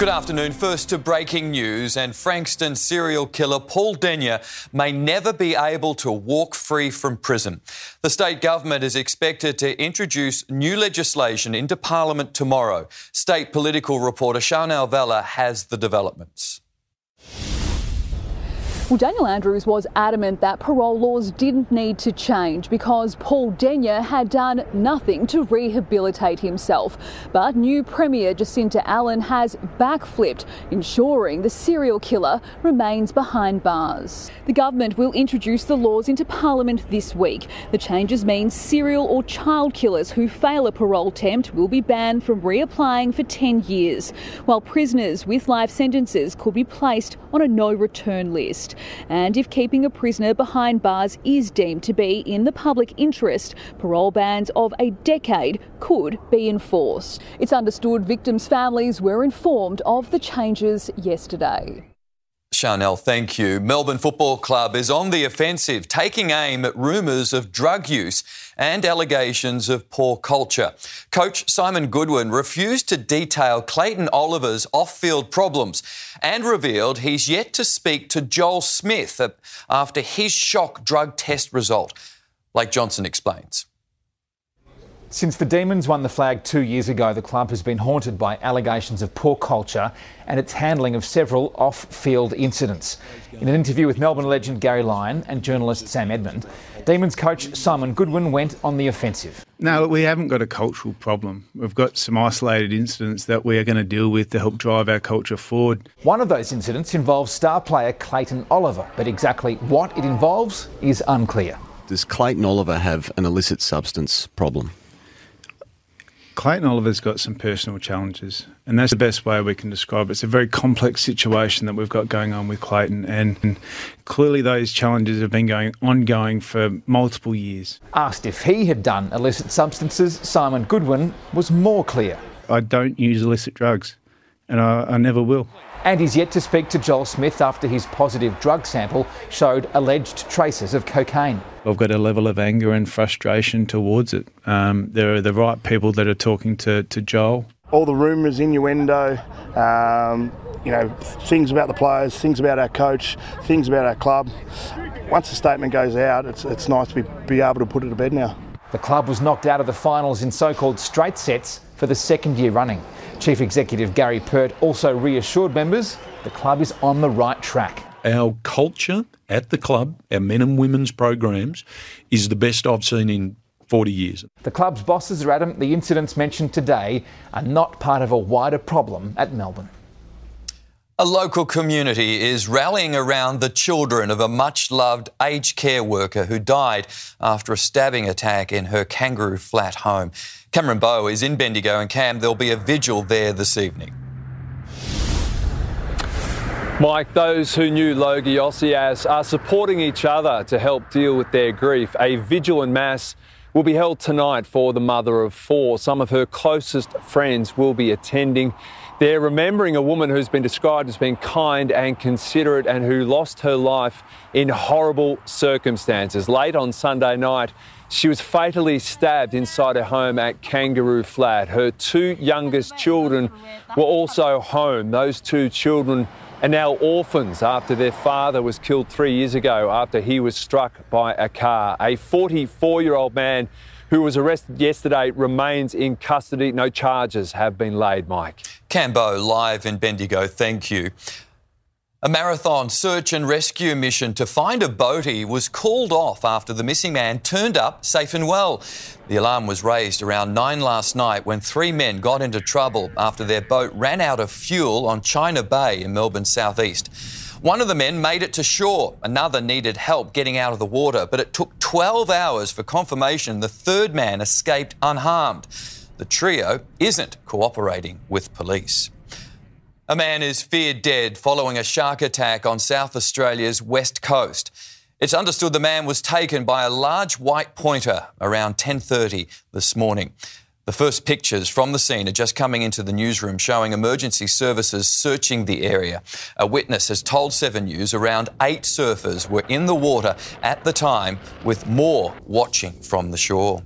Good afternoon. First to breaking news, and Frankston serial killer Paul Denyer may never be able to walk free from prison. The state government is expected to introduce new legislation into Parliament tomorrow. State political reporter Chanel Vella has the developments. Well, Daniel Andrews was adamant that parole laws didn't need to change because Paul Denyer had done nothing to rehabilitate himself. But new Premier Jacinta Allan has backflipped, ensuring the serial killer remains behind bars. The government will introduce the laws into Parliament this week. The changes mean serial or child killers who fail a parole attempt will be banned from reapplying for 10 years, while prisoners with life sentences could be placed on a no return list. And if keeping a prisoner behind bars is deemed to be in the public interest, parole bans of a decade could be enforced. It's understood victims' families were informed of the changes yesterday. Chanel, thank you. Melbourne Football Club is on the offensive, taking aim at rumours of drug use and allegations of poor culture. Coach Simon Goodwin refused to detail Clayton Oliver's off field problems and revealed he's yet to speak to Joel Smith after his shock drug test result. Like Johnson explains. Since the Demons won the flag two years ago, the club has been haunted by allegations of poor culture and its handling of several off field incidents. In an interview with Melbourne legend Gary Lyon and journalist Sam Edmund, Demons coach Simon Goodwin went on the offensive. No, we haven't got a cultural problem. We've got some isolated incidents that we are going to deal with to help drive our culture forward. One of those incidents involves star player Clayton Oliver, but exactly what it involves is unclear. Does Clayton Oliver have an illicit substance problem? Clayton Oliver's got some personal challenges, and that's the best way we can describe it. It's a very complex situation that we've got going on with Clayton, and clearly those challenges have been going ongoing for multiple years. Asked if he had done illicit substances, Simon Goodwin was more clear. I don't use illicit drugs, and I, I never will. And he's yet to speak to Joel Smith after his positive drug sample showed alleged traces of cocaine. I've got a level of anger and frustration towards it. Um, there are the right people that are talking to, to Joel. All the rumours, innuendo, um, you know, things about the players, things about our coach, things about our club. Once the statement goes out, it's, it's nice to be, be able to put it to bed now. The club was knocked out of the finals in so called straight sets for the second year running. Chief Executive Gary Pert also reassured members the club is on the right track. Our culture at the club, our men and women's programs, is the best I've seen in 40 years. The club's bosses are adamant the incidents mentioned today are not part of a wider problem at Melbourne. A local community is rallying around the children of a much loved aged care worker who died after a stabbing attack in her Kangaroo Flat home. Cameron Bowe is in Bendigo, and Cam, there'll be a vigil there this evening. Mike, those who knew Logie Ossias are supporting each other to help deal with their grief. A vigil and mass will be held tonight for the mother of four. Some of her closest friends will be attending. They're remembering a woman who's been described as being kind and considerate and who lost her life in horrible circumstances. Late on Sunday night, she was fatally stabbed inside her home at Kangaroo Flat. Her two youngest children were also home. Those two children are now orphans after their father was killed three years ago after he was struck by a car. A 44 year old man who was arrested yesterday, remains in custody. No charges have been laid, Mike. Cambo live in Bendigo, thank you. A marathon search and rescue mission to find a boatie was called off after the missing man turned up safe and well. The alarm was raised around 9 last night when three men got into trouble after their boat ran out of fuel on China Bay in Melbourne's southeast. One of the men made it to shore. Another needed help getting out of the water, but it took 12 hours for confirmation the third man escaped unharmed. The trio isn't cooperating with police. A man is feared dead following a shark attack on South Australia's west coast. It's understood the man was taken by a large white pointer around 10:30 this morning. The first pictures from the scene are just coming into the newsroom showing emergency services searching the area. A witness has told 7 News around eight surfers were in the water at the time, with more watching from the shore.